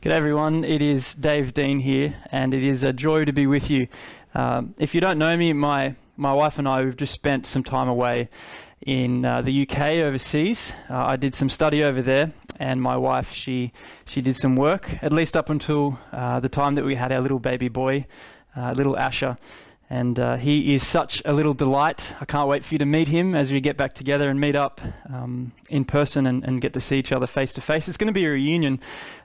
G'day everyone, it is Dave Deane here, and it is a joy to be with you. Um, if you don't know me, my, my wife and I, we've just spent some time away in uh, the UK overseas. Uh, I did some study over there, and my wife, she, she did some work, at least up until uh, the time that we had our little baby boy, uh, little Asher. And uh, he is such a little delight. I can't wait for you to meet him as we get back together and meet up um, in person and, and, get to see each other face to face. It's going to be a reunion,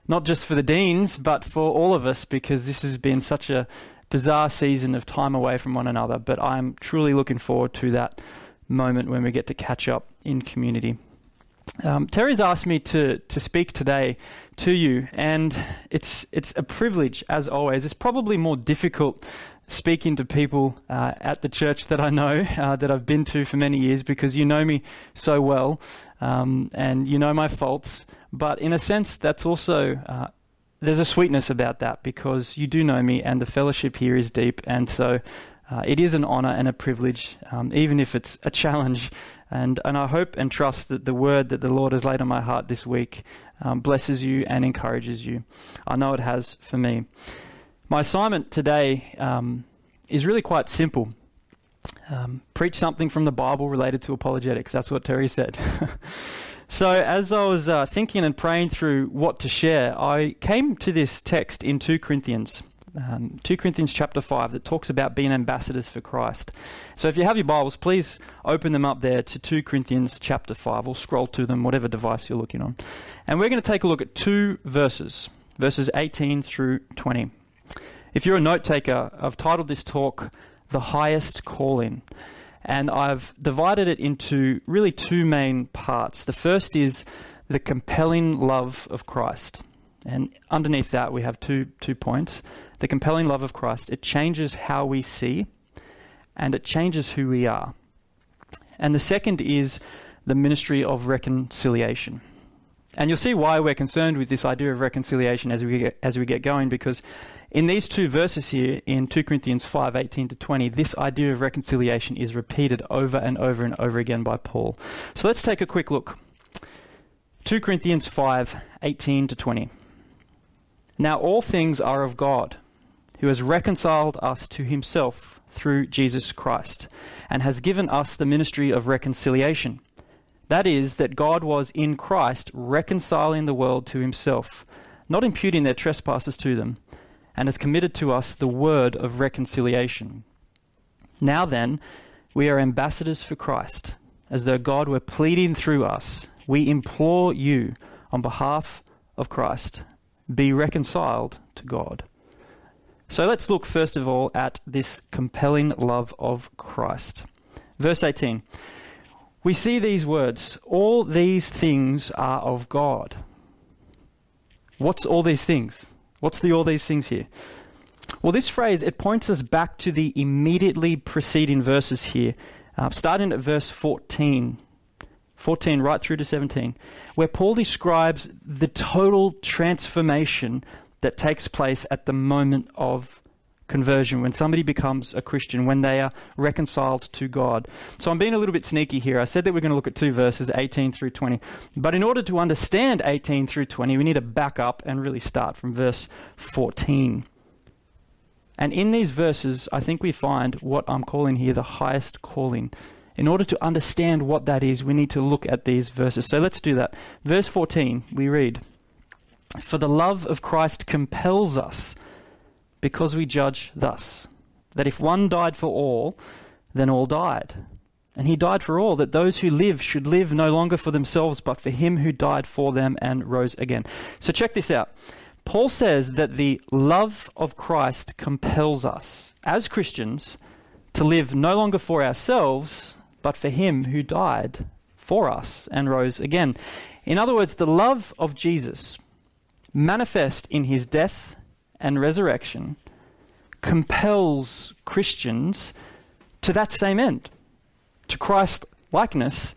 not just for the Deanes, but for all of us, because this has been such a bizarre season of time away from one another. But I'm truly looking forward to that moment when we get to catch up in community. Um, Terry's asked me to, to speak today to you, and it's it's a privilege as always. It's probably more difficult speaking to people uh, at the church that I know, uh, that I've been to for many years, because you know me so well um, and you know my faults. But in a sense, that's also, uh, there's a sweetness about that because you do know me and the fellowship here is deep. And so uh, it is an honor and a privilege, um, even if it's a challenge. And, and I hope and trust that the word that the Lord has laid on my heart this week um, blesses you and encourages you. I know it has for me. My assignment today um, is really quite simple. Um, preach something from the Bible related to apologetics. That's what Terry said. so, as I was uh, thinking and praying through what to share, I came to this text in 2 Corinthians. Um, 2 Corinthians chapter 5 that talks about being ambassadors for Christ. So if you have your Bibles, please open them up there to 2 Corinthians chapter 5 or scroll to them, whatever device you're looking on. And we're going to take a look at two verses, verses 18 through 20. If you're a note taker, I've titled this talk The Highest Calling. And I've divided it into really two main parts. The first is the compelling love of Christ. And underneath that, we have two, two points. The compelling love of Christ, it changes how we see and it changes who we are. And the second is the ministry of reconciliation. And you'll see why we're concerned with this idea of reconciliation as we get, as we get going, because in these two verses here, in 2 Corinthians 5 18 to 20, this idea of reconciliation is repeated over and over and over again by Paul. So let's take a quick look. 2 Corinthians 5 18 to 20. Now all things are of God, who has reconciled us to himself through Jesus Christ, and has given us the ministry of reconciliation. That is, that God was in Christ reconciling the world to himself, not imputing their trespasses to them, and has committed to us the word of reconciliation. Now then, we are ambassadors for Christ, as though God were pleading through us. We implore you, on behalf of Christ, be reconciled to God. So let's look first of all at this compelling love of Christ. Verse 18 we see these words all these things are of God. What's all these things? What's the all these things here? Well, this phrase, it points us back to the immediately preceding verses here, uh, starting at verse 14. 14 right through to 17, where Paul describes the total transformation that takes place at the moment of conversion, when somebody becomes a Christian, when they are reconciled to God. So I'm being a little bit sneaky here. I said that we're going to look at two verses, 18 through 20. But in order to understand 18 through 20, we need to back up and really start from verse 14. And in these verses, I think we find what I'm calling here the highest calling. In order to understand what that is, we need to look at these verses. So let's do that. Verse 14, we read For the love of Christ compels us because we judge thus that if one died for all, then all died. And he died for all, that those who live should live no longer for themselves, but for him who died for them and rose again. So check this out. Paul says that the love of Christ compels us, as Christians, to live no longer for ourselves, but for him who died for us and rose again. In other words, the love of Jesus, manifest in his death and resurrection compels Christians to that same end, to Christ likeness,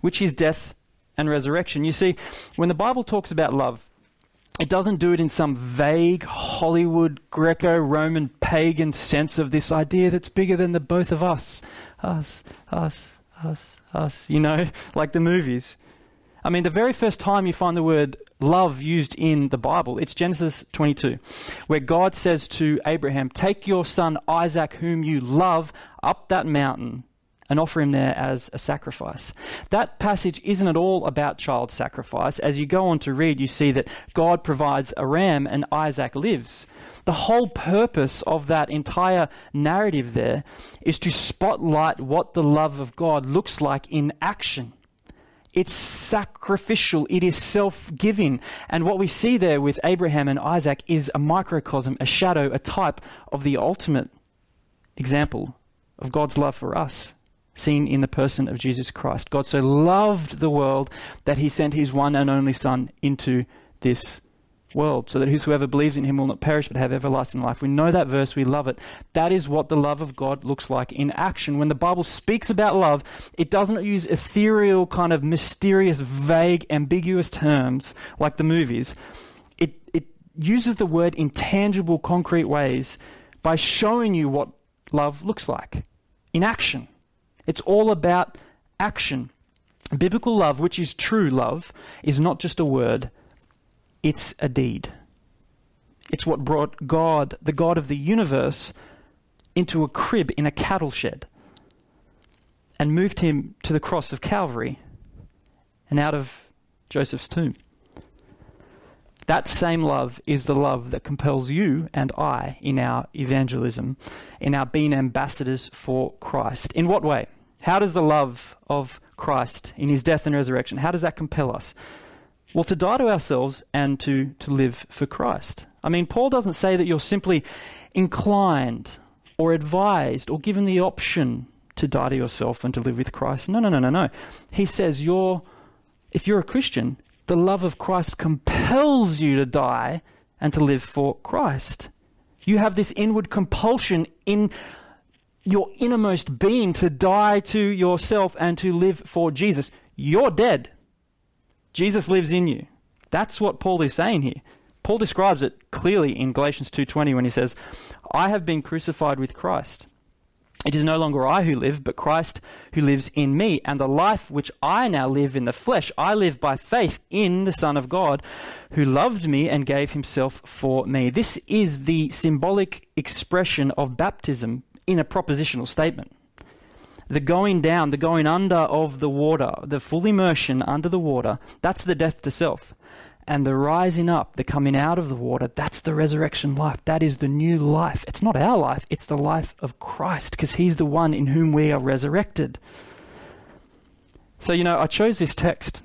which is death and resurrection. You see, when the Bible talks about love, it doesn't do it in some vague Hollywood, Greco Roman, pagan sense of this idea that's bigger than the both of us. Us, us, us, us, you know, like the movies. I mean, the very first time you find the word love used in the Bible, it's Genesis 22, where God says to Abraham, Take your son Isaac, whom you love, up that mountain and offer him there as a sacrifice. That passage isn't at all about child sacrifice. As you go on to read, you see that God provides a ram and Isaac lives. The whole purpose of that entire narrative there is to spotlight what the love of God looks like in action. It's sacrificial. It is self-giving. And what we see there with Abraham and Isaac is a microcosm, a shadow, a type of the ultimate example of God's love for us seen in the person of Jesus Christ. God so loved the world that he sent his one and only Son into this world, so that whosoever believes in him will not perish but have everlasting life. We know that verse, we love it. That is what the love of God looks like in action. When the Bible speaks about love, it doesn't use ethereal, kind of mysterious, vague, ambiguous terms like the movies. It, it uses the word in tangible, concrete ways by showing you what love looks like in action. It's all about action. Biblical love, which is true love, is not just a word, it's a deed. It's what brought God, the God of the universe, into a crib in a cattle shed and moved him to the cross of Calvary and out of Joseph's tomb. That same love is the love that compels you and I in our evangelism, in our being ambassadors for Christ. In what way? How does the love of Christ in his death and resurrection, how does that compel us? Well, to die to ourselves and to, to live for Christ. I mean, Paul doesn't say that you're simply inclined or advised or given the option to die to yourself and to live with Christ. No, no, no, no, no. He says you're, if you're a Christian, the love of Christ compels you to die and to live for Christ. You have this inward compulsion in your innermost being to die to yourself and to live for Jesus. You're dead. Jesus lives in you. That's what Paul is saying here. Paul describes it clearly in Galatians 2:20 when he says, "I have been crucified with Christ. It is no longer I who live, but Christ who lives in me, and the life which I now live in the flesh, I live by faith in the Son of God, who loved me and gave himself for me." This is the symbolic expression of baptism in a propositional statement. The going down, the going under of the water, the full immersion under the water, that's the death to self. And the rising up, the coming out of the water, that's the resurrection life. That is the new life. It's not our life, it's the life of Christ, because He's the one in whom we are resurrected. So, you know, I chose this text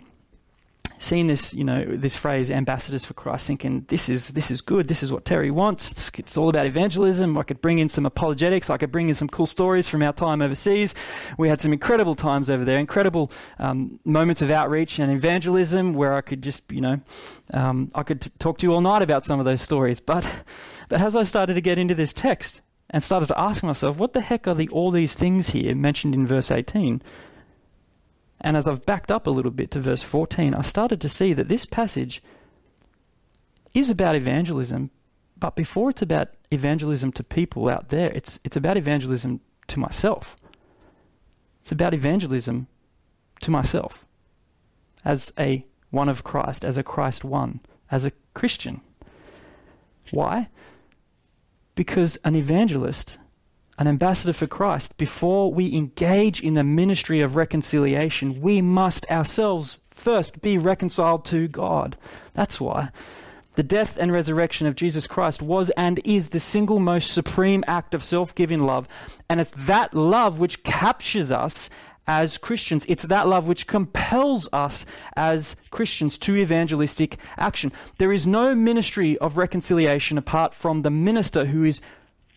seeing this, you know, this phrase "ambassadors for Christ," thinking this is this is good. This is what Terry wants. It's, it's, all about evangelism. I could bring in some apologetics. I could bring in some cool stories from our time overseas. We had some incredible times over there, incredible um, moments of outreach and evangelism, where I could just, you know, um, I could t- talk to you all night about some of those stories. But but as I started to get into this text and started to ask myself, what the heck are the all these things here mentioned in verse eighteen? And as I've backed up a little bit to verse 14, I started to see that this passage is about evangelism, but before it's about evangelism to people out there, it's, it's about evangelism to myself. It's about evangelism to myself as a one of Christ, as a Christ one, as a Christian. Why? Because an evangelist an ambassador for Christ, before we engage in the ministry of reconciliation, we must ourselves first be reconciled to God. That's why. The death and resurrection of Jesus Christ was and is the single most supreme act of self giving love. And it's that love which captures us as Christians. It's that love which compels us as Christians to evangelistic action. There is no ministry of reconciliation apart from the minister who is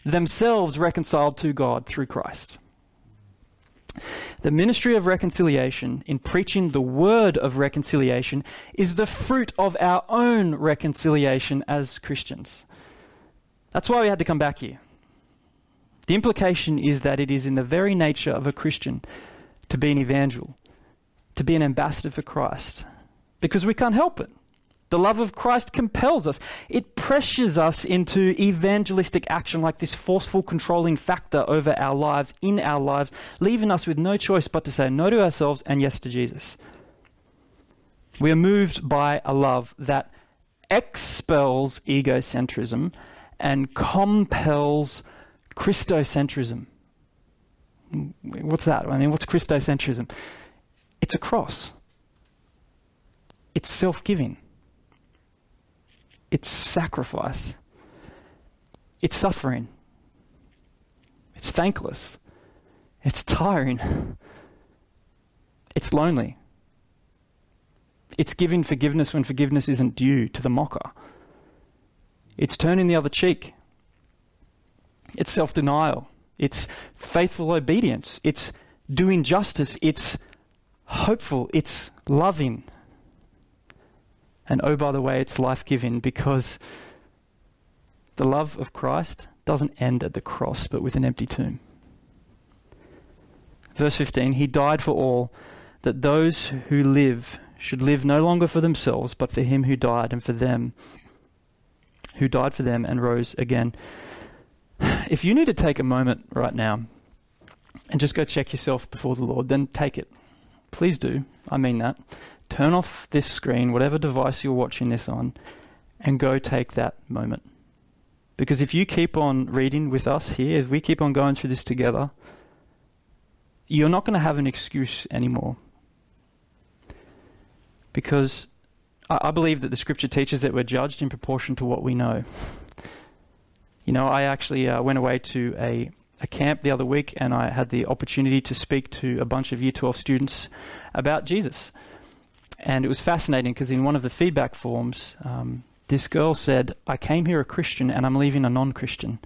themselves reconciled to God through Christ. The ministry of reconciliation, in preaching the word of reconciliation, is the fruit of our own reconciliation as Christians. That's why we had to come back here. The implication is that it is in the very nature of a Christian to be an evangel, to be an ambassador for Christ, because we can't help it. The love of Christ compels us. It pressures us into evangelistic action like this forceful controlling factor over our lives, in our lives, leaving us with no choice but to say no to ourselves and yes to Jesus. We are moved by a love that expels egocentrism and compels Christocentrism. What's that? I mean, what's Christocentrism? It's a cross. It's self giving. It's sacrifice. It's suffering. It's thankless. It's tiring. It's lonely. It's giving forgiveness when forgiveness isn't due to the mocker. It's turning the other cheek. It's self denial. It's faithful obedience. It's doing justice. It's hopeful. It's loving. And oh, by the way, it's life giving because the love of Christ doesn't end at the cross but with an empty tomb. Verse 15 He died for all, that those who live should live no longer for themselves, but for him who died and for them, who died for them and rose again. If you need to take a moment right now and just go check yourself before the Lord, then take it. Please do. I mean that. Turn off this screen, whatever device you're watching this on, and go take that moment. Because if you keep on reading with us here, if we keep on going through this together, you're not going to have an excuse anymore. Because I, I believe that the scripture teaches that we're judged in proportion to what we know. You know, I actually uh, went away to a, a camp the other week and I had the opportunity to speak to a bunch of Year 12 students about Jesus. And it was fascinating because in one of the feedback forms, um, this girl said, I came here a Christian and I'm leaving a non Christian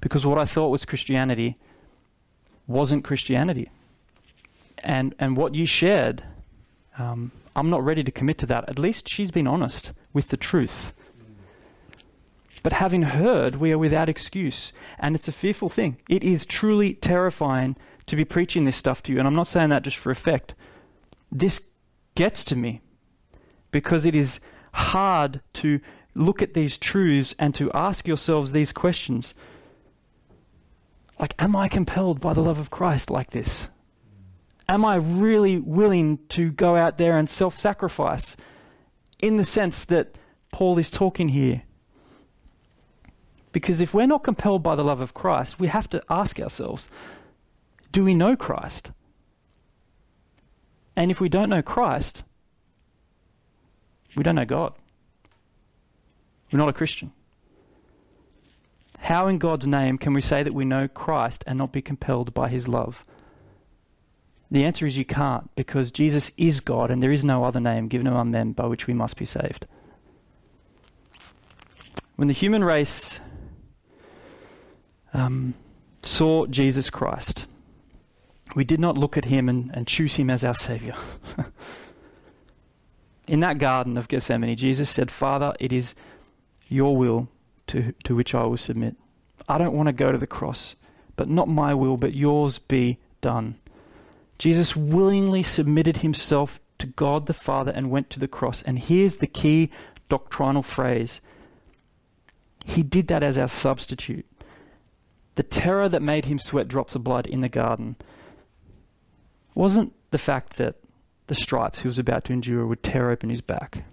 because what I thought was Christianity wasn't Christianity. And, and what you shared, um, I'm not ready to commit to that. At least she's been honest with the truth. But having heard, we are without excuse. And it's a fearful thing. It is truly terrifying to be preaching this stuff to you. And I'm not saying that just for effect. This gets to me because it is hard to look at these truths and to ask yourselves these questions. Like, am I compelled by the love of Christ like this? Am I really willing to go out there and self sacrifice in the sense that Paul is talking here? Because if we're not compelled by the love of Christ, we have to ask ourselves do we know Christ? And if we don't know Christ, we don't know God. We're not a Christian. How, in God's name, can we say that we know Christ and not be compelled by his love? The answer is you can't, because Jesus is God and there is no other name given among men by which we must be saved. When the human race um, saw Jesus Christ, we did not look at him and, and choose him as our Savior. In that Garden of Gethsemane, Jesus said, Father, it is your will to, to which I will submit. I don't want to go to the cross, but not my will, but yours be done. Jesus willingly submitted himself to God the Father and went to the cross. And here's the key doctrinal phrase He did that as our substitute. The terror that made him sweat drops of blood in the garden wasn't the fact that the stripes he was about to endure would tear open his back.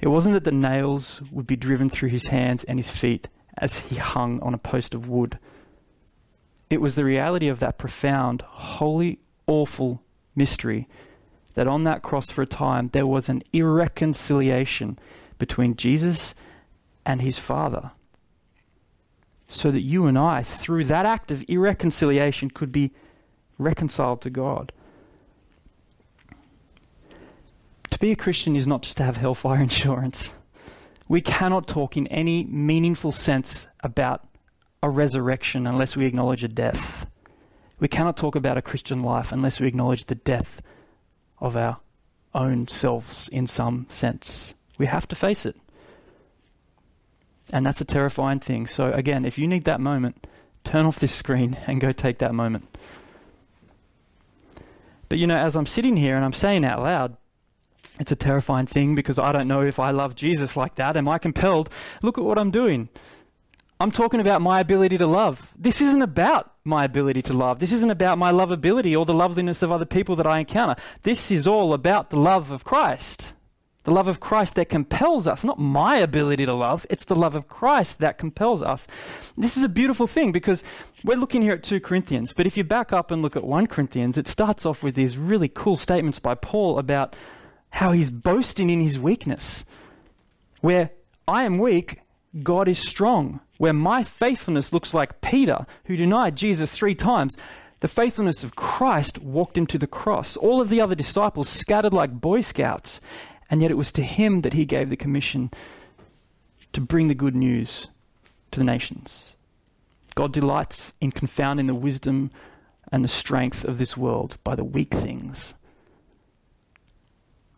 It wasn't that the nails would be driven through his hands and his feet as he hung on a post of wood. It was the reality of that profound, holy, awful mystery that on that cross for a time there was an irreconciliation between Jesus and his Father. So that you and I, through that act of irreconciliation, could be reconciled to God. To be a Christian is not just to have hellfire insurance. We cannot talk in any meaningful sense about a resurrection unless we acknowledge a death. We cannot talk about a Christian life unless we acknowledge the death of our own selves in some sense. We have to face it. And that's a terrifying thing. So, again, if you need that moment, turn off this screen and go take that moment. But you know, as I'm sitting here and I'm saying out loud, it's a terrifying thing because I don't know if I love Jesus like that. Am I compelled? Look at what I'm doing. I'm talking about my ability to love. This isn't about my ability to love. This isn't about my lovability or the loveliness of other people that I encounter. This is all about the love of Christ. The love of Christ that compels us, not my ability to love, it's the love of Christ that compels us. This is a beautiful thing because we're looking here at 2 Corinthians, but if you back up and look at 1 Corinthians, it starts off with these really cool statements by Paul about how he's boasting in his weakness. Where I am weak, God is strong. Where my faithfulness looks like Peter, who denied Jesus three times, the faithfulness of Christ walked into the cross. All of the other disciples scattered like Boy Scouts, and yet it was to him that he gave the commission to bring the good news to the nations. God delights in confounding the wisdom and the strength of this world by the weak things.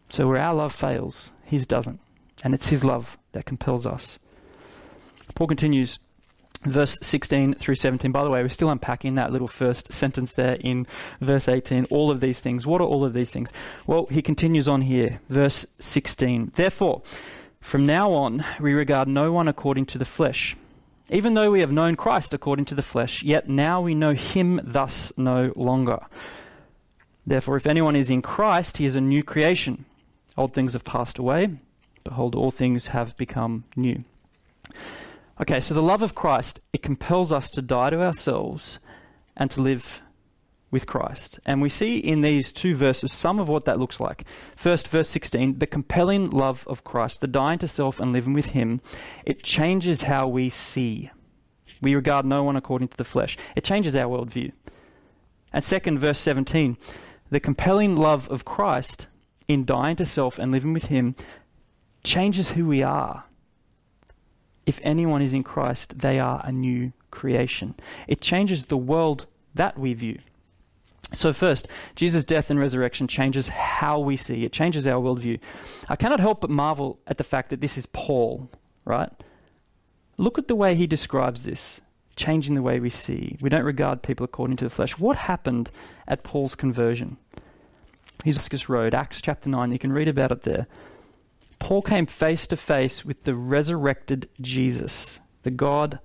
So where our love fails, his doesn't. And it's his love that compels us. Paul continues, verse 16 through 17. By the way, we're still unpacking that little first sentence there in verse 18. All of these things. What are all of these things? Well, he continues on here, verse 16. Therefore, from now on, we regard no one according to the flesh. Even though we have known Christ according to the flesh, yet now we know him thus no longer. Therefore, if anyone is in Christ, he is a new creation. Old things have passed away. Behold, all things have become new. Okay, so the love of Christ, it compels us to die to ourselves and to live with Christ. And we see in these two verses some of what that looks like. First, verse 16, the compelling love of Christ, the dying to self and living with Him, it changes how we see. We regard no one according to the flesh. It changes our worldview. And second, verse 17, the compelling love of Christ in dying to self and living with Him changes who we are if anyone is in Christ, they are a new creation. It changes the world that we view. So, first, Jesus' death and resurrection changes how we see, it changes our worldview. I cannot help but marvel at the fact that this is Paul, right? Look at the way he describes this, changing the way we see. We don't regard people according to the flesh. What happened at Paul's conversion? He's Road, Acts chapter 9, you can read about it there. Paul came face to face with the resurrected Jesus, the God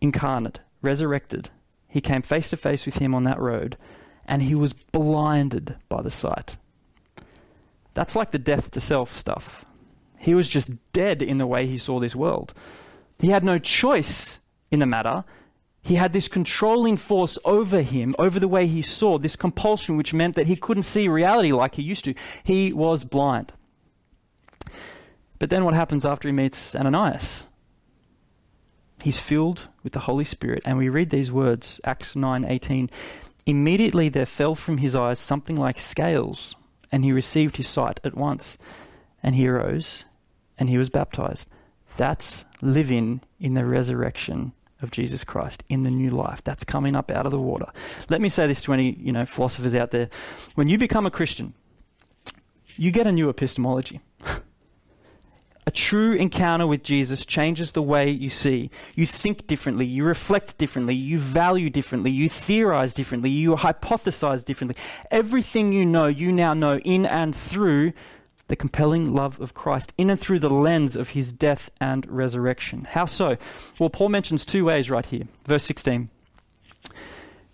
incarnate, resurrected. He came face to face with him on that road, and he was blinded by the sight. That's like the death to self stuff. He was just dead in the way he saw this world. He had no choice in the matter. He had this controlling force over him, over the way he saw, this compulsion which meant that he couldn't see reality like he used to. He was blind. But then what happens after he meets Ananias? He's filled with the Holy Spirit, and we read these words, Acts 9:18. Immediately there fell from his eyes something like scales, and he received his sight at once. And he arose, and he was baptized. That's living in the resurrection of Jesus Christ, in the new life. That's coming up out of the water. Let me say this to any, you know, philosophers out there. When you become a Christian, you get a new epistemology. A true encounter with Jesus changes the way you see. You think differently, you reflect differently, you value differently, you theorize differently, you hypothesize differently. Everything you know, you now know in and through the compelling love of Christ, in and through the lens of his death and resurrection. How so? Well, Paul mentions two ways right here. Verse 16.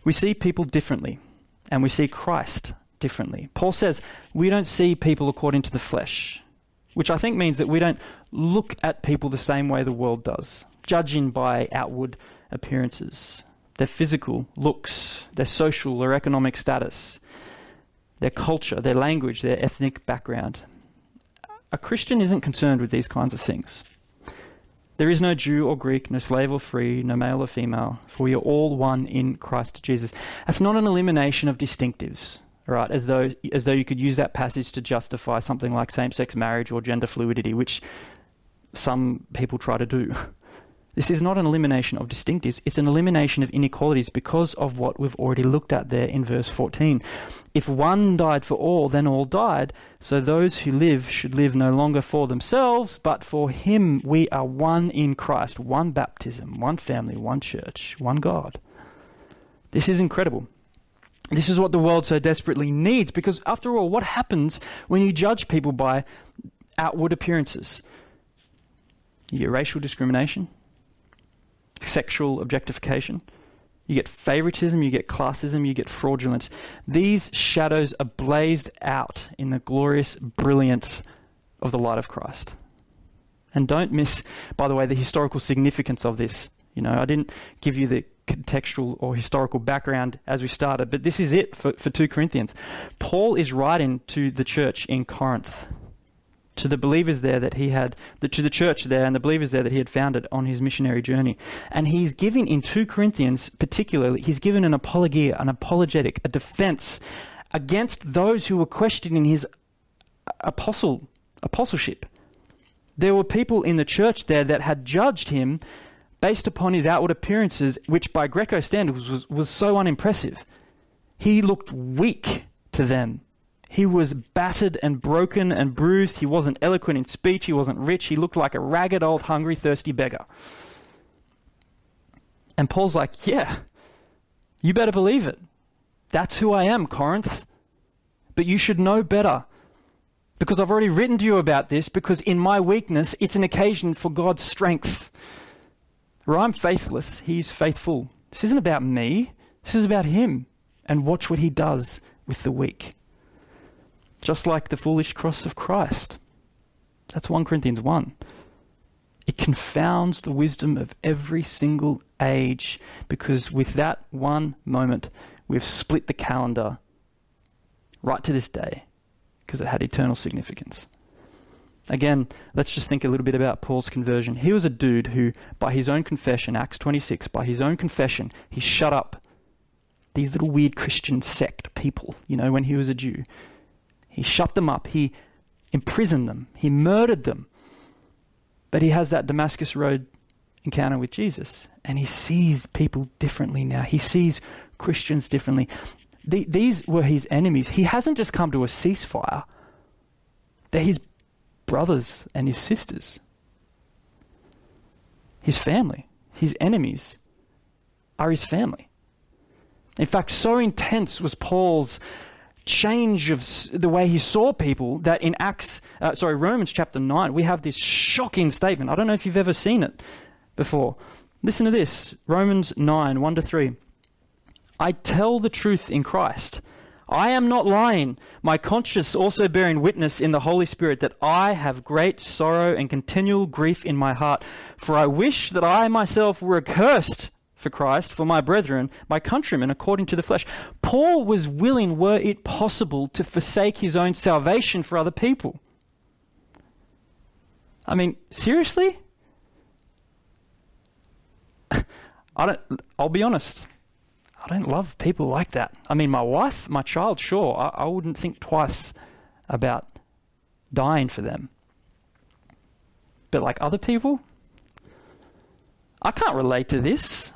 We see people differently, and we see Christ differently. Paul says, We don't see people according to the flesh which I think means that we don't look at people the same way the world does, judging by outward appearances, their physical looks, their social or economic status, their culture, their language, their ethnic background. A Christian isn't concerned with these kinds of things. There is no Jew or Greek, no slave or free, no male or female, for we are all one in Christ Jesus. That's not an elimination of distinctives right? As though as though you could use that passage to justify something like same-sex marriage or gender fluidity, which some people try to do. This is not an elimination of distinctives, it's an elimination of inequalities because of what we've already looked at there in verse 14. If one died for all, then all died. So those who live should live no longer for themselves, but for Him. We are one in Christ, one baptism, one family, one church, one God. This is incredible. This is what the world so desperately needs because, after all, what happens when you judge people by outward appearances? You get racial discrimination, sexual objectification. You get favoritism, you get classism, you get fraudulence. These shadows are blazed out in the glorious brilliance of the light of Christ. And don't miss, by the way, the historical significance of this. You know, I didn't give you the contextual or historical background as we started, but this is it for, for 2 Corinthians. Paul is writing to the church in Corinth to the believers there that he had, to the church there and the believers there that he had founded on his missionary journey. And he's giving in 2 Corinthians, particularly, he's given an apologia, an apologetic, a defense against those who were questioning his apostle, apostleship. There were people in the church there that had judged him based upon his outward appearances, which by Greco standards was, was so unimpressive. He looked weak to them. He was battered and broken and bruised. He wasn't eloquent in speech. He wasn't rich. He looked like a ragged, old, hungry, thirsty beggar. And Paul's like, Yeah, you better believe it. That's who I am, Corinth. But you should know better. Because I've already written to you about this, because in my weakness, it's an occasion for God's strength. Where I'm faithless, He's faithful. This isn't about me, this is about Him. And watch what He does with the weak just like the foolish cross of Christ. That's 1 Corinthians 1. It confounds the wisdom of every single age because with that one moment, we've split the calendar right to this day because it had eternal significance. Again, let's just think a little bit about Paul's conversion. He was a dude who, by his own confession, Acts 26, by his own confession, he shut up these little weird Christian sect people, you know, when he was a Jew. He shut them up. He imprisoned them. He murdered them. But he has that Damascus Road encounter with Jesus and he sees people differently now. He sees Christians differently. The, these were his enemies. He hasn't just come to a ceasefire, they're his brothers and his sisters, his family. His enemies are his family. In fact, so intense was Paul's change of the way he saw people that in Acts, uh, sorry, Romans chapter 9, we have this shocking statement. I don't know if you've ever seen it before. Listen to this Romans 9, 1 to 3. I tell the truth in Christ. I am not lying, my conscience also bearing witness in the Holy Spirit that I have great sorrow and continual grief in my heart. For I wish that I myself were accursed for Christ, for my brethren, my countrymen, according to the flesh. Paul was willing, were it possible, to forsake his own salvation for other people. I mean, seriously? I don't, I'll be honest. I don't love people like that. I mean, my wife, my child, sure, I, I wouldn't think twice about dying for them. But like other people, I can't relate to this.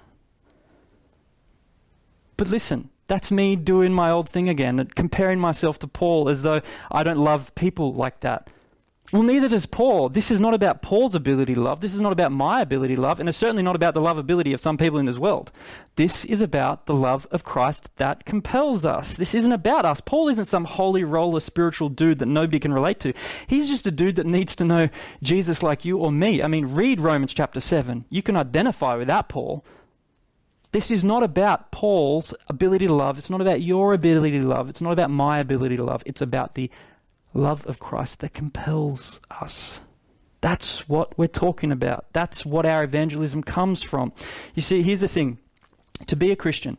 But listen, that's me doing my old thing again, comparing myself to Paul as though I don't love people like that. Well, neither does Paul. This is not about Paul's ability to love. This is not about my ability to love, and it's certainly not about the lovability of some people in this world. This is about the love of Christ that compels us. This isn't about us. Paul isn't some holy roller spiritual dude that nobody can relate to. He's just a dude that needs to know Jesus like you or me. I mean, read Romans chapter 7. You can identify with that Paul. This is not about Paul's ability to love. It's not about your ability to love. It's not about my ability to love. It's about the love of Christ that compels us. That's what we're talking about. That's what our evangelism comes from. You see, here's the thing to be a Christian,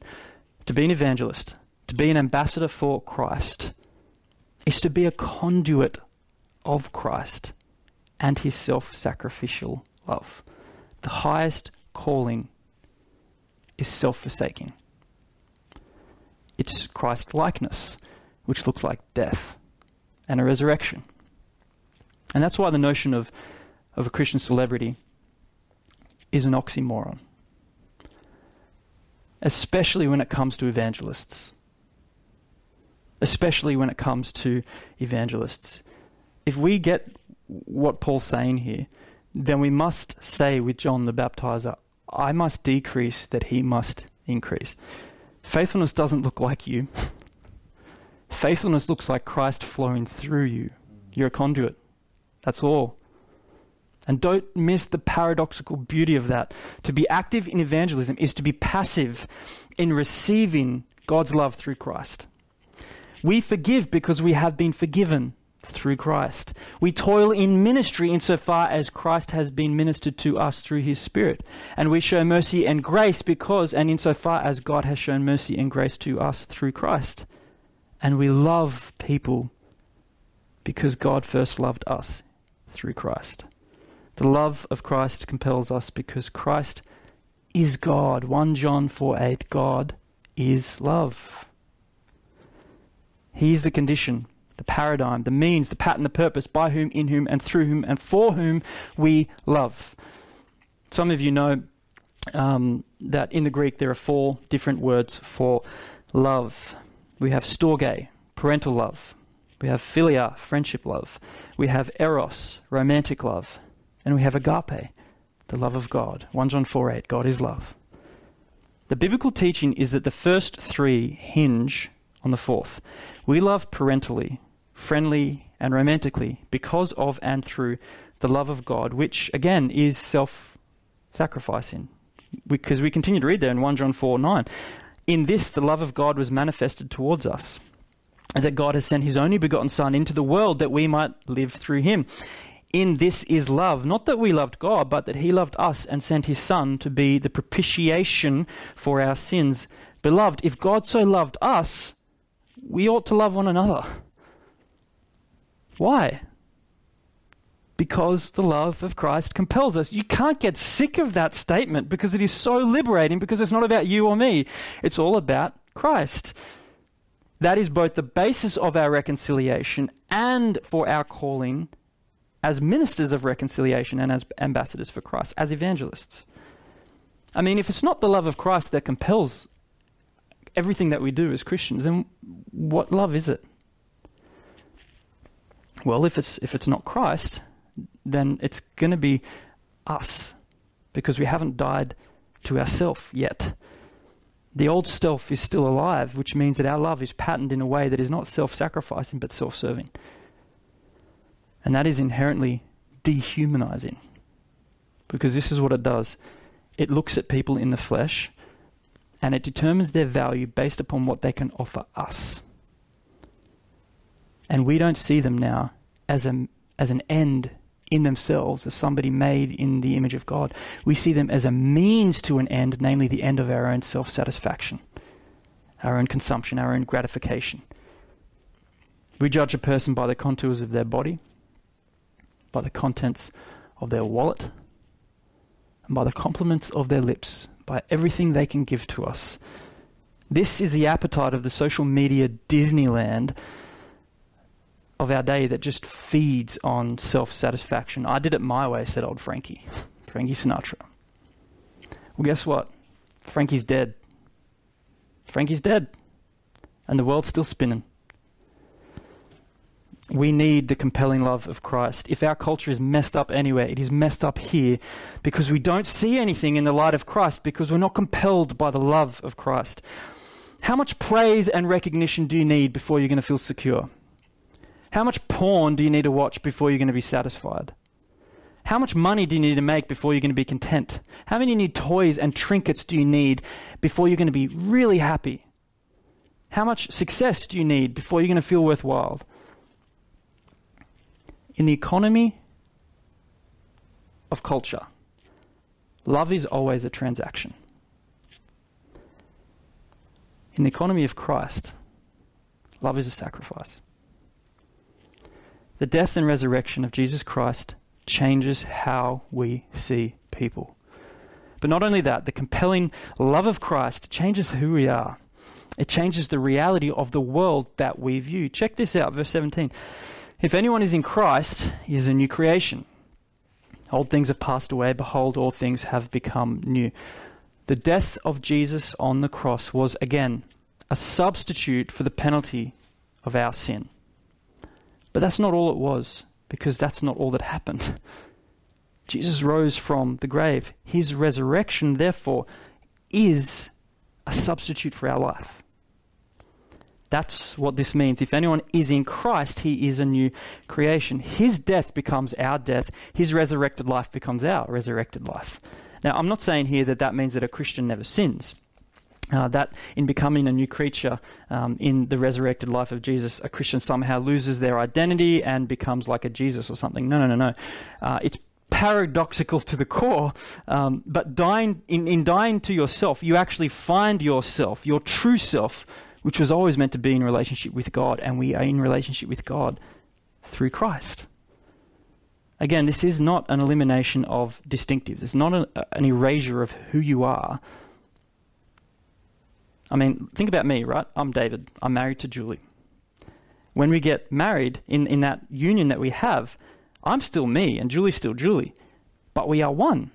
to be an evangelist, to be an ambassador for Christ, is to be a conduit of Christ and his self sacrificial love. The highest calling is self forsaking. It's Christ likeness, which looks like death and a resurrection. And that's why the notion of, of a Christian celebrity is an oxymoron, especially when it comes to evangelists. Especially when it comes to evangelists. If we get what Paul's saying here, then we must say with John the Baptizer, I must decrease that he must increase. Faithfulness doesn't look like you. Faithfulness looks like Christ flowing through you. You're a conduit. That's all. And don't miss the paradoxical beauty of that. To be active in evangelism is to be passive in receiving God's love through Christ. We forgive because we have been forgiven through Christ. We toil in ministry insofar as Christ has been ministered to us through his Spirit. And we show mercy and grace because and insofar as God has shown mercy and grace to us through Christ. And we love people because God first loved us through Christ. The love of Christ compels us because Christ is God. 1 John 4 8, God is love. He is the condition, the paradigm, the means, the pattern, the purpose by whom, in whom, and through whom, and for whom we love. Some of you know um, that in the Greek there are four different words for love. We have storge, parental love. We have philia, friendship love. We have eros, romantic love. And we have agape, the love of God. 1 John 4 8, God is love. The biblical teaching is that the first three hinge on the fourth. We love parentally, friendly, and romantically because of and through the love of God, which again is self sacrificing. Because we, continue to read there in 1 John 4 9. In this, the love of God was manifested towards us, that God has sent his only begotten Son into the world that we might live through him. In this is love, not that we loved God, but that he loved us and sent his Son to be the propitiation for our sins. Beloved, if God so loved us, we ought to love one another. Why? Because the love of Christ compels us. You can't get sick of that statement because it is so liberating because it's not about you or me. It's all about Christ. That is both the basis of our reconciliation and for our calling as ministers of reconciliation and as ambassadors for Christ, as evangelists. I mean, if it's not the love of Christ that compels everything that we do as Christians, then what love is it? Well, if it's if it's not Christ, then it's going to be us because we haven't died to ourself yet. The old self is still alive, which means that our love is patterned in a way that is not self-sacrificing but self-serving. And that is inherently dehumanizing. Because this is what it does. It looks at people in the flesh and it determines their value based upon what they can offer us. And we don't see them now as, a, as an end in themselves, as somebody made in the image of God. We see them as a means to an end, namely the end of our own self satisfaction, our own consumption, our own gratification. We judge a person by the contours of their body, by the contents of their wallet, and by the compliments of their lips by everything they can give to us. This is the appetite of the social media Disneyland of our day that just feeds on self satisfaction. I did it my way, said old Frankie, Frankie Sinatra. Well, guess what? Frankie's dead. Frankie's dead. And the world's still spinning we need the compelling love of Christ. If our culture is messed up anywhere, it is messed up here because we don't see anything in the light of Christ because we're not compelled by the love of Christ. How much praise and recognition do you need before you're going to feel secure? How much porn do you need to watch before you're going to be satisfied? How much money do you need to make before you're going to be content? How many new toys and trinkets do you need before you're going to be really happy? How much success do you need before you're going to feel worthwhile? In the economy of culture, love is always a transaction. In the economy of Christ, love is a sacrifice. The death and resurrection of Jesus Christ changes how we see people. But not only that, the compelling love of Christ changes who we are. It changes the reality of the world that we view. Check this out, verse 17. If anyone is in Christ, he is a new creation. Old things have passed away. Behold, all things have become new. The death of Jesus on the cross was, again, a substitute for the penalty of our sin. But that's not all it was, because that's not all that happened. Jesus rose from the grave. His resurrection, therefore, is a substitute for our life. That's what this means. If anyone is in Christ, he is a new creation. His death becomes our death, his resurrected life becomes our resurrected life. Now, I'm not saying here that that means that a Christian never sins. Uh, that in becoming a new creature um, in the resurrected life of Jesus, a Christian somehow loses their identity and becomes like a Jesus or something. No, no, no, no. Uh, it's paradoxical to the core, um, but dying in, in dying to yourself, you actually find yourself, your true self, which was always meant to be in relationship with God, and we are in relationship with God through Christ. Again, this is not an elimination of distinctives. It's not an erasure of who you are. I mean, think about me, right? I'm David. I'm married to Julie. When we get married, in, in that union that we have, I'm still me and Julie's still Julie, but we are one.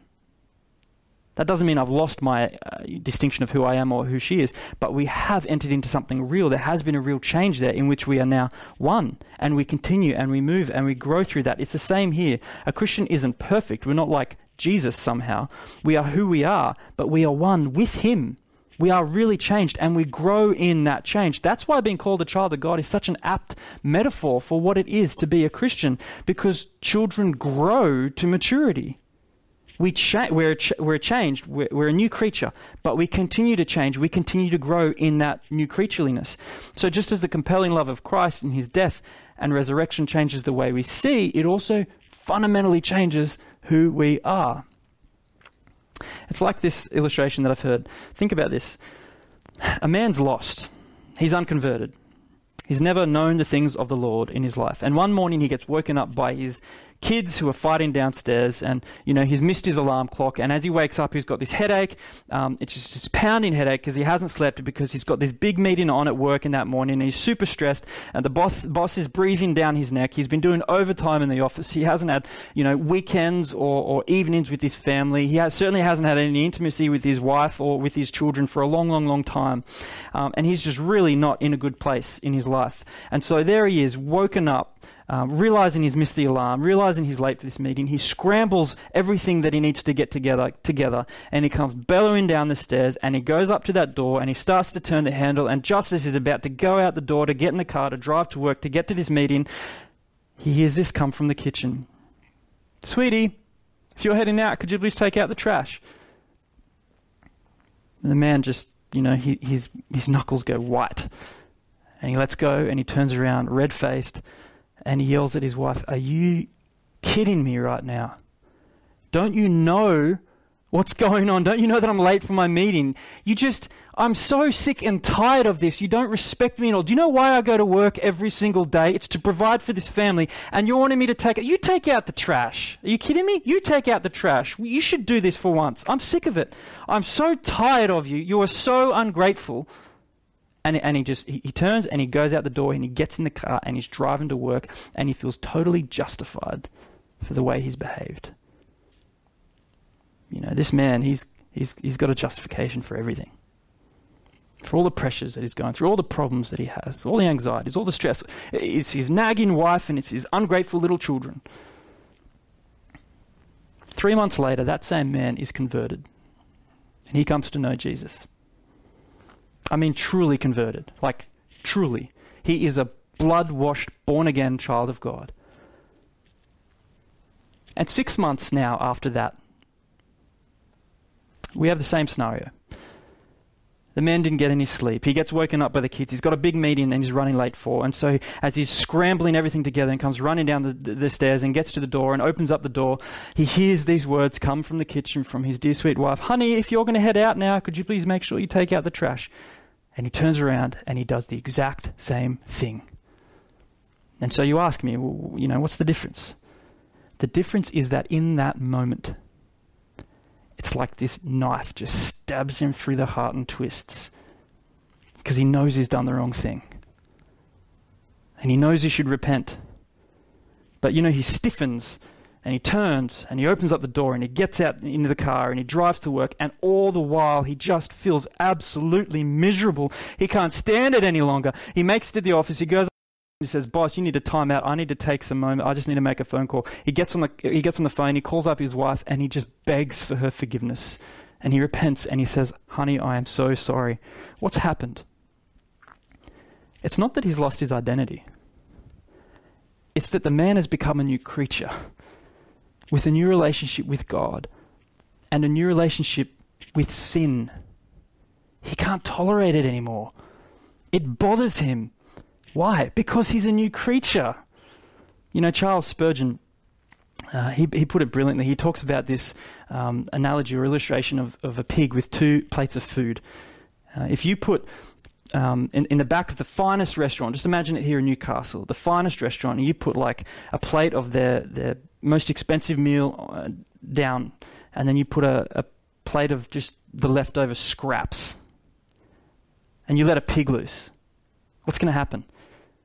That doesn't mean I've lost my uh, distinction of who I am or who she is, but we have entered into something real. There has been a real change there in which we are now one, and we continue and we move and we grow through that. It's the same here. A Christian isn't perfect. We're not like Jesus somehow. We are who we are, but we are one with Him. We are really changed and we grow in that change. That's why being called a child of God is such an apt metaphor for what it is to be a Christian, because children grow to maturity. We cha- we're, ch- we're changed, we're, we're a new creature, but we continue to change, we continue to grow in that new creatureliness. So, just as the compelling love of Christ and his death and resurrection changes the way we see, it also fundamentally changes who we are. It's like this illustration that I've heard. Think about this a man's lost, he's unconverted. He's never known the things of the Lord in his life. And one morning he gets woken up by his kids who are fighting downstairs, and you know he's missed his alarm clock. And as he wakes up, he's got this headache. Um, it's just this pounding headache because he hasn't slept because he's got this big meeting on at work in that morning, and he's super stressed. And the boss boss is breathing down his neck. He's been doing overtime in the office. He hasn't had you know weekends or, or evenings with his family. He has, certainly hasn't had any intimacy with his wife or with his children for a long, long, long time. Um, and he's just really not in a good place in his life. And so there he is, woken up um, realizing he's missed the alarm, realizing he's late for this meeting, he scrambles everything that he needs to get together, together, and he comes bellowing down the stairs, and he goes up to that door, and he starts to turn the handle, and just as he's about to go out the door to get in the car to drive to work to get to this meeting, he hears this come from the kitchen. Sweetie, if you're heading out, could you please take out the trash? And the man just, you know, he, his, his knuckles go white. And he lets go and he turns around, red faced, and he yells at his wife, Are you kidding me right now? Don't you know what's going on? Don't you know that I'm late for my meeting? You just, I'm so sick and tired of this. You don't respect me at all. Do you know why I go to work every single day? It's to provide for this family, and you're wanting me to take it. You take out the trash. Are you kidding me? You take out the trash. You should do this for once. I'm sick of it. I'm so tired of you. You are so ungrateful. And, and he just he, he turns and he goes out the door and he gets in the car and he's driving to work and he feels totally justified for the way he's behaved. You know, this man, he's, he's, he's got a justification for everything. For all the pressures that he's going through, all the problems that he has, all the anxieties, all the stress. It's his nagging wife and it's his ungrateful little children. Three months later, that same man is converted. And he comes to know Jesus. I mean, truly converted. Like, truly. He is a blood washed, born again child of God. And six months now after that, we have the same scenario. The man didn't get any sleep. He gets woken up by the kids. He's got a big meeting and he's running late for. And so, as he's scrambling everything together and comes running down the, the, stairs and gets to the door and opens up the door, he hears these words come from the kitchen from his dear sweet wife Honey, if you're going to head out now, could you please make sure you take out the trash? And he turns around and he does the exact same thing. And so you ask me, well, you know, what's the difference? The difference is that in that moment, it's like this knife just stabs him through the heart and twists because he knows he's done the wrong thing. And he knows he should repent. But, you know, he stiffens and he turns and he opens up the door and he gets out into the car and he drives to work and all the while he just feels absolutely miserable. He can't stand it any longer. He makes it to the office. He goes he says, "Boss, you need to time out. I need to take some moment. I just need to make a phone call." He gets on the he gets on the phone. He calls up his wife and he just begs for her forgiveness. And he repents and he says, "Honey, I am so sorry. What's happened?" It's not that he's lost his identity, it's that the man has become a new creature with a new relationship with God and a new relationship with sin. He can't tolerate it anymore. It bothers him. Why? Because he's a new creature. You know, Charles Spurgeon, uh, he, he put it brilliantly. He talks about this um, analogy or illustration of, of a pig with two plates of food. Uh, if you put um, in, in the back of the finest restaurant, just imagine it here in Newcastle, the finest restaurant, and you put like a plate of their, their most expensive meal uh, down, and then you put a, a plate of just the leftover scraps, and you let a pig loose. What's going to happen?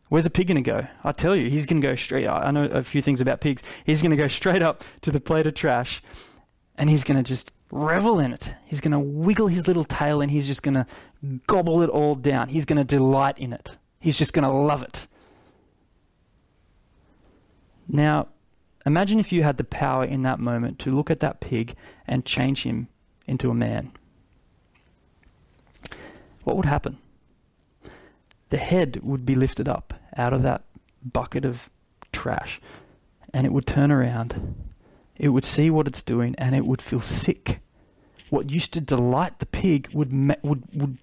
Where's the pig going to go? I tell you, he's going to go straight. I know a few things about pigs. He's going to go straight up to the plate of trash, and he's going to just revel in it. He's going to wiggle his little tail, and he's just going to gobble it all down. He's going to delight in it. He's just going to love it. Now, imagine if you had the power in that moment to look at that pig and change him into a man. What would happen? The head would be lifted up out of that bucket of trash and it would turn around. It would see what it's doing and it would feel sick. What used to delight the pig would, would, would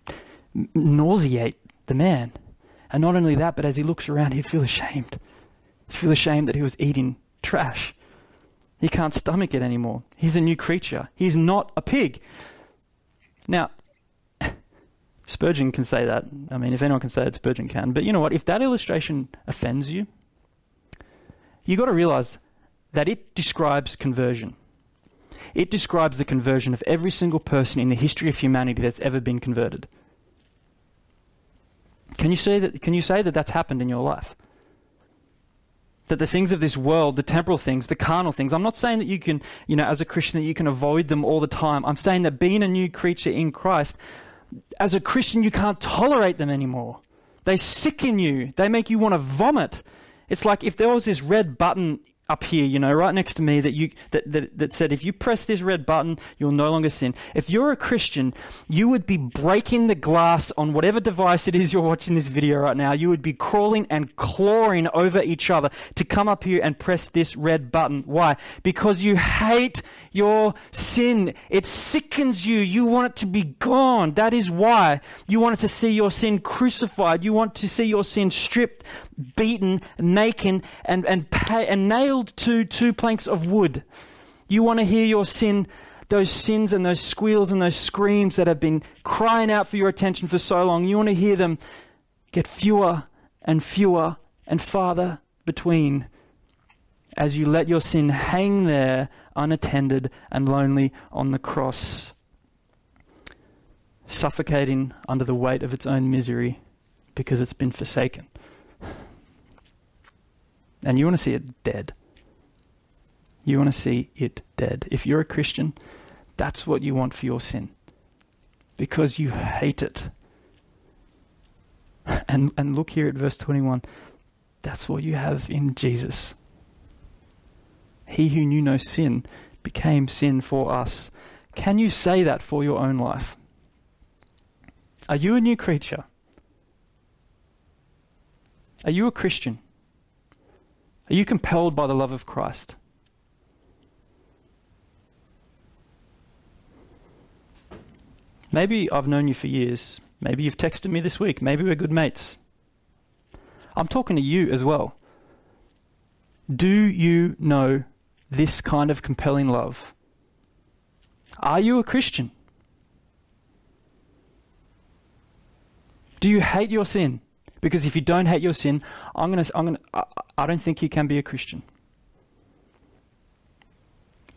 nauseate the man. And not only that, but as he looks around, he'd feel ashamed. He'd feel ashamed that he was eating trash. He can't stomach it anymore. He's a new creature. He's not a pig. Now, Spurgeon can say that. I mean, if anyone can say it, Spurgeon can. But you know what? If that illustration offends you, you've got to realize that it describes conversion. It describes the conversion of every single person in the history of humanity that's ever been converted. Can you say that, can you say that that's happened in your life? That the things of this world, the temporal things, the carnal things, I'm not saying that you can, you know, as a Christian, that you can avoid them all the time. I'm saying that being a new creature in Christ, as a Christian, you can't tolerate them anymore. They sicken you. They make you want to vomit. It's like if there was this red button up here, you know, right next to me that you that, that, that said if you press this red button, you'll no longer sin. If you're a Christian, you would be breaking the glass on whatever device it is you're watching this video right now. You would be crawling and clawing over each other to come up here and press this red button. Why? Because you hate your sin. It sickens you. You want it to be gone. That is why you wanted to see your sin crucified. You want to see your sin stripped, beaten, naked, and, and, pay, and nailed to two planks of wood. You want to hear your sin, those sins and those squeals and those screams that have been crying out for your attention for so long. You want to hear them get fewer and fewer and farther between as you let your sin hang there unattended and lonely on the cross, suffocating under the weight of its own misery because it's been forsaken and you want to see it dead. You want to see it dead. If you're a Christian, that's what you want for your sin because you hate it. And, and look here at verse 21. That's what you have in Jesus. He who knew no sin became sin for us. Can you say that for your own life? Are you a new creature? Are you a Christian? Are you compelled by the love of Christ? Maybe I've known you for years. Maybe you've texted me this week. Maybe we're good mates. I'm talking to you as well. Do you know this kind of compelling love? Are you a Christian? Do you hate your sin? Because if you don't hate your sin, I'm gonna, I'm gonna, I, I don't think you can be a Christian.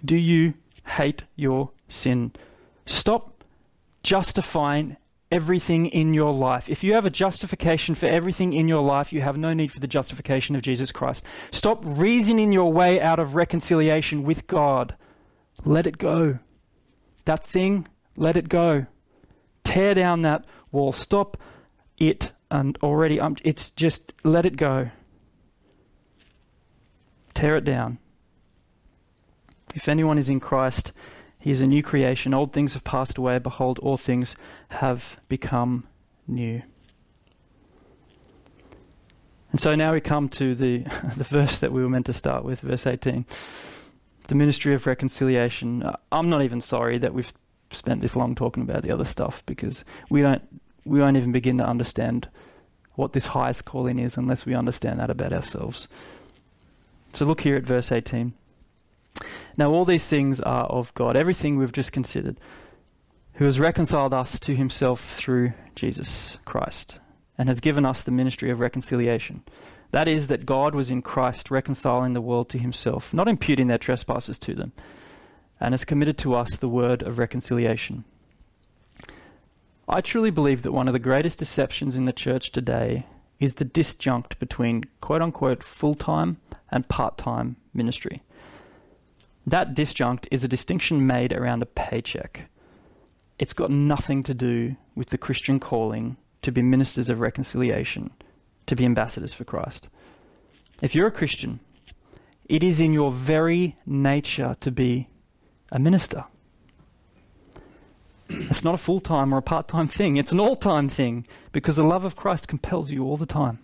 Do you hate your sin? Stop justifying everything in your life. If you have a justification for everything in your life, you have no need for the justification of Jesus Christ. Stop reasoning your way out of reconciliation with God. Let it go. That thing, let it go. Tear down that wall. Stop it and already I'm, it's just let it go. Tear it down. If anyone is in Christ, he is a new creation. Old things have passed away. Behold, all things have become new. And so now we come to the, the verse that we were meant to start with, verse 18. The ministry of reconciliation. Uh, I'm not even sorry that we've spent this long talking about the other stuff because we don't we won't even begin to understand what this highest calling is unless we understand that about ourselves. So look here at verse 18. Now all these things are of God, everything we've just considered, who has reconciled us to himself through Jesus Christ and has given us the ministry of reconciliation. That is, that God was in Christ reconciling the world to himself, not imputing their trespasses to them, and has committed to us the word of reconciliation. I truly believe that one of the greatest deceptions in the church today is the disjunct between quote unquote full time and part time ministry. That disjunct is a distinction made around a paycheck. It's got nothing to do with the Christian calling to be ministers of reconciliation, to be ambassadors for Christ. If you're a Christian, it is in your very nature to be a minister. It's not a full time or a part time thing, it's an all time thing because the love of Christ compels you all the time.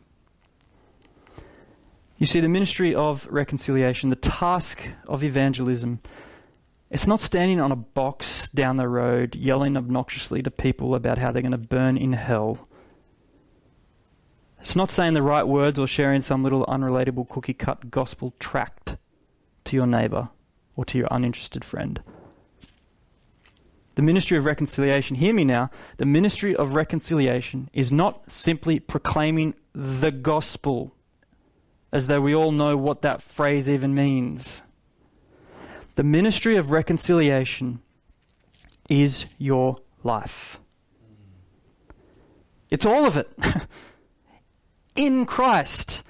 You see, the ministry of reconciliation, the task of evangelism, it's not standing on a box down the road yelling obnoxiously to people about how they're going to burn in hell. It's not saying the right words or sharing some little unrelatable cookie cut gospel tract to your neighbor or to your uninterested friend. The ministry of reconciliation, hear me now, the ministry of reconciliation is not simply proclaiming the gospel, as though we all know what that phrase even means. The ministry of reconciliation is your life. It's all of it. in Christ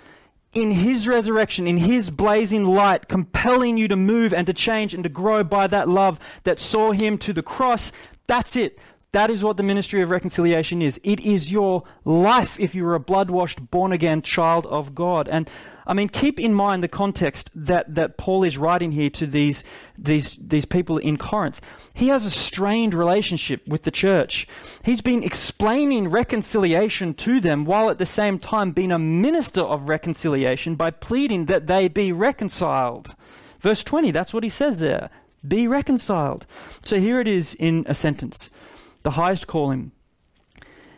in His resurrection, in His blazing light, compelling you to move and to change and to grow by that love that saw Him to the cross. That's it. That is what the ministry of reconciliation is. It is your life if you are a blood washed, born again child of God. And I mean, keep in mind the context that, that Paul is writing here to these, these, these people in Corinth. He has a strained relationship with the church. He's been explaining reconciliation to them while at the same time being a minister of reconciliation by pleading that they be reconciled. Verse 20, that's what he says there. Be reconciled. So here it is in a sentence the highest calling.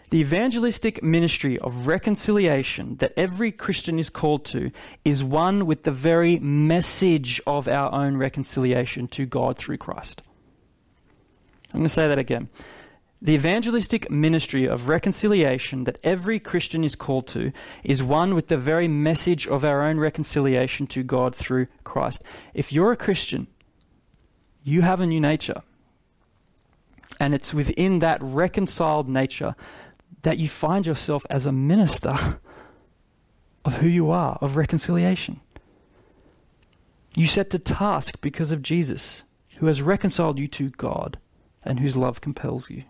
The evangelistic ministry of reconciliation that every Christian is called to is one with the very message of our own reconciliation to God through Christ. I'm going to say that again. The evangelistic ministry of reconciliation that every Christian is called to is one with the very message of our own reconciliation to God through Christ. If you're a Christian, you have a new nature. And it's within that reconciled nature that you find yourself as a minister of who you are, of reconciliation. You set to task because of Jesus, who has reconciled you to God and whose love compels you.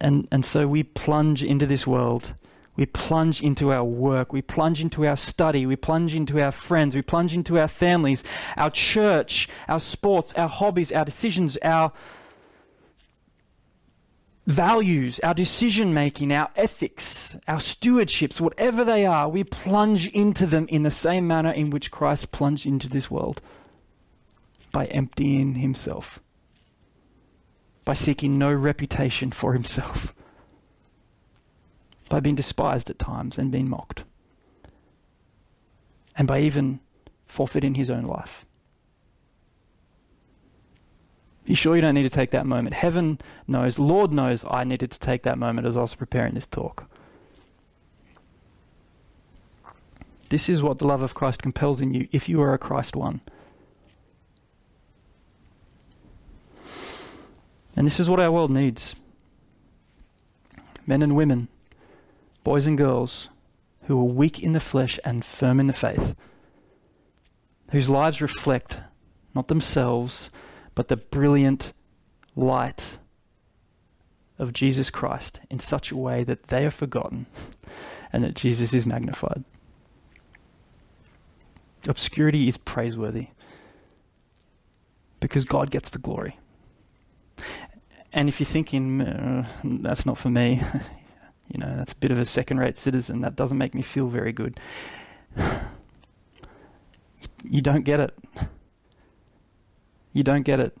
And, and so we plunge into this world. We plunge into our work. We plunge into our study. We plunge into our friends. We plunge into our families, our church, our sports, our hobbies, our decisions, our values, our decision making, our ethics, our stewardships, whatever they are, we plunge into them in the same manner in which Christ plunged into this world. By emptying himself, by seeking no reputation for himself, by being despised at times and being mocked, and by even forfeiting his own life. You sure you don't need to take that moment? Heaven knows, Lord knows I needed to take that moment as I was preparing this talk. This is what the love of Christ compels in you if you are a Christ one. And this is what our world needs men and women, boys and girls, who are weak in the flesh and firm in the faith, whose lives reflect not themselves but the brilliant light of Jesus Christ in such a way that they are forgotten and that Jesus is magnified. Obscurity is praiseworthy because God gets the glory. And if you're thinking, uh, that's not for me, You know, that's a bit of a second rate citizen. That doesn't make me feel very good. you don't get it. You don't get it.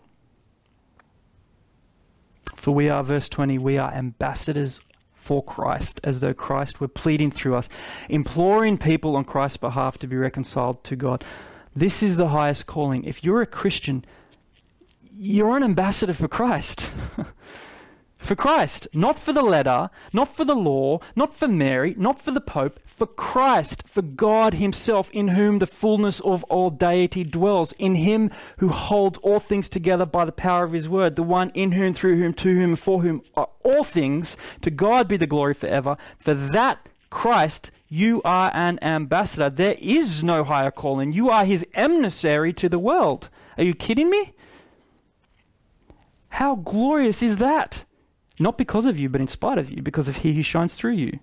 For we are, verse 20, we are ambassadors for Christ, as though Christ were pleading through us, imploring people on Christ's behalf to be reconciled to God. This is the highest calling. If you're a Christian, you're an ambassador for Christ. for Christ, not for the letter, not for the law, not for Mary, not for the Pope, for Christ, for God Himself, in whom the fullness of all deity dwells, in Him who holds all things together by the power of His word, the one in whom, through whom, to whom, for whom are all things, to God be the glory forever. For that Christ, you are an ambassador. There is no higher calling. You are His emissary to the world. Are you kidding me? How glorious is that? Not because of you, but in spite of you, because of He who shines through you.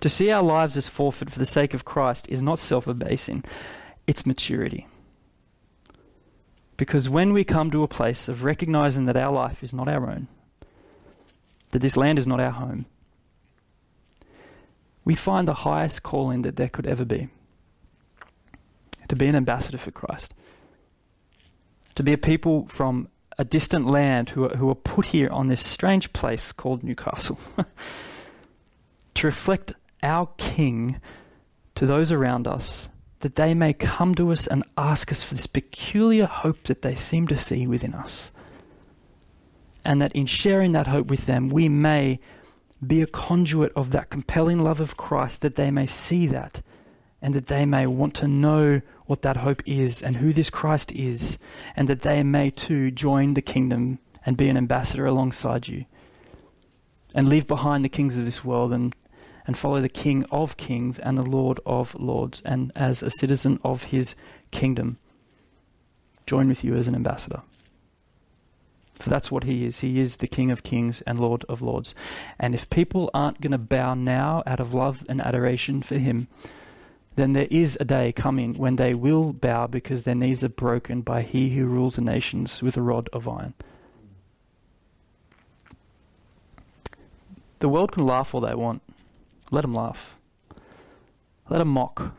To see our lives as forfeit for the sake of Christ is not self abasing, it's maturity. Because when we come to a place of recognizing that our life is not our own, that this land is not our home, we find the highest calling that there could ever be to be an ambassador for Christ, to be a people from a distant land who are, who are put here on this strange place called Newcastle to reflect our King to those around us, that they may come to us and ask us for this peculiar hope that they seem to see within us. And that in sharing that hope with them, we may be a conduit of that compelling love of Christ, that they may see that and that they may want to know what that hope is and who this Christ is, and that they may too join the kingdom and be an ambassador alongside you, and leave behind the kings of this world and, and follow the King of kings and the Lord of lords, and as a citizen of his kingdom, join with you as an ambassador. For that's what he is. He is the King of kings and Lord of lords. And if people aren't going to bow now out of love and adoration for him, then there is a day coming when they will bow because their knees are broken by he who rules the nations with a rod of iron. The world can laugh all they want. Let them laugh. Let them mock.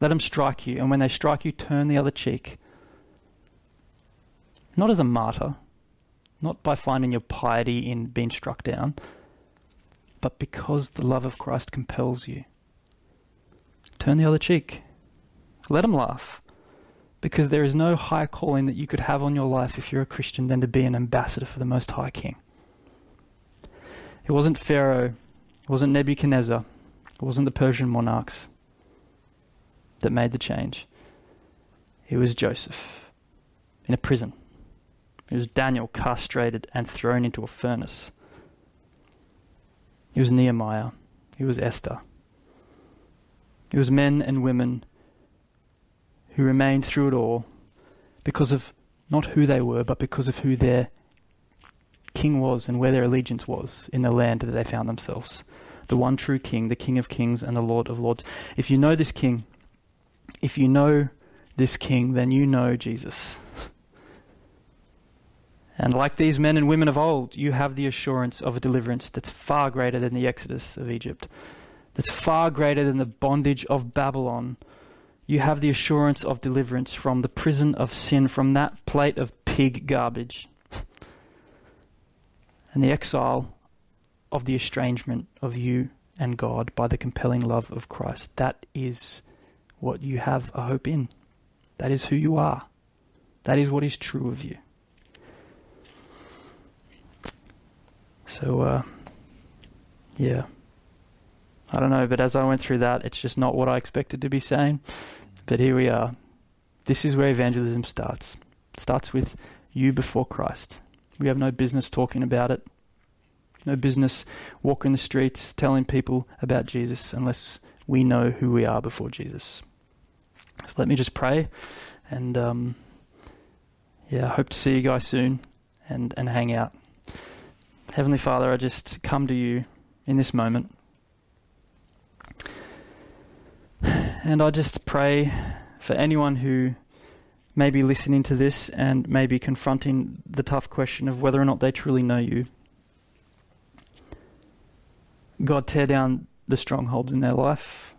Let them strike you. And when they strike you, turn the other cheek. Not as a martyr, not by finding your piety in being struck down, but because the love of Christ compels you. Turn the other cheek. Let them laugh. Because there is no higher calling that you could have on your life if you're a Christian than to be an ambassador for the Most High King. It wasn't Pharaoh, it wasn't Nebuchadnezzar, it wasn't the Persian monarchs that made the change. It was Joseph in a prison. It was Daniel castrated and thrown into a furnace. It was Nehemiah. It was Esther. It was men and women who remained through it all because of not who they were, but because of who their king was and where their allegiance was in the land that they found themselves. The one true king, the king of kings and the lord of lords. If you know this king, if you know this king, then you know Jesus. And like these men and women of old, you have the assurance of a deliverance that's far greater than the exodus of Egypt that's far greater than the bondage of Babylon. You have the assurance of deliverance from the prison of sin, from that plate of pig garbage, and the exile of the estrangement of you and God by the compelling love of Christ. That is what you have a hope in. That is who you are. That is what is true of you. So, uh, yeah. I don't know, but as I went through that, it's just not what I expected to be saying. But here we are. This is where evangelism starts. It starts with you before Christ. We have no business talking about it. No business walking the streets telling people about Jesus unless we know who we are before Jesus. So let me just pray, and um, yeah, I hope to see you guys soon and, and hang out. Heavenly Father, I just come to you in this moment. And I just pray for anyone who may be listening to this and may be confronting the tough question of whether or not they truly know you. God, tear down the strongholds in their life,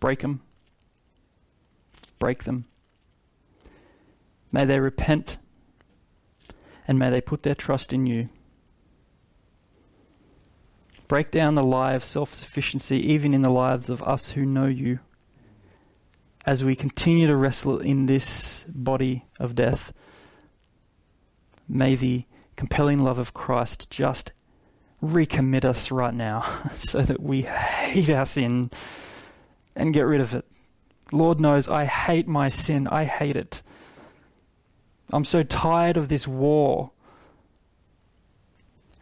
break them, break them. May they repent and may they put their trust in you. Break down the lie of self sufficiency, even in the lives of us who know you, as we continue to wrestle in this body of death. May the compelling love of Christ just recommit us right now so that we hate our sin and get rid of it. Lord knows I hate my sin. I hate it. I'm so tired of this war.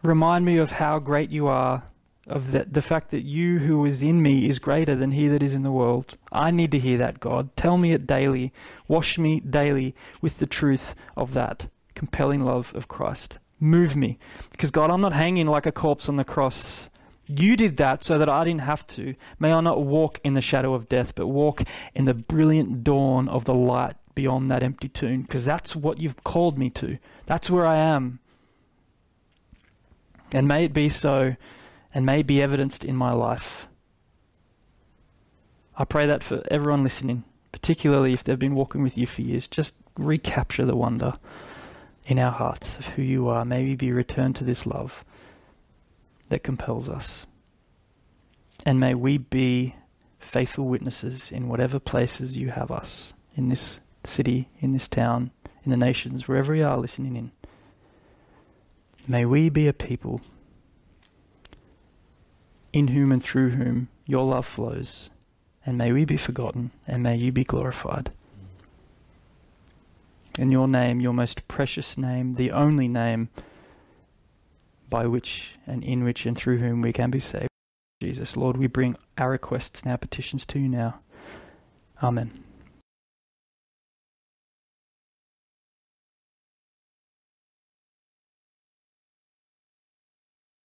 Remind me of how great you are, of the, the fact that you who is in me is greater than he that is in the world. I need to hear that, God. Tell me it daily. Wash me daily with the truth of that compelling love of Christ. Move me. Because, God, I'm not hanging like a corpse on the cross. You did that so that I didn't have to. May I not walk in the shadow of death, but walk in the brilliant dawn of the light beyond that empty tomb, because that's what you've called me to. That's where I am. And may it be so, and may be evidenced in my life. I pray that for everyone listening, particularly if they've been walking with you for years, just recapture the wonder in our hearts of who you are. May we be returned to this love that compels us. And may we be faithful witnesses in whatever places you have us, in this city, in this town, in the nations, wherever we are listening in. May we be a people in whom and through whom your love flows, and may we be forgotten, and may you be glorified. In your name, your most precious name, the only name by which and in which and through whom we can be saved. Jesus, Lord, we bring our requests and our petitions to you now. Amen.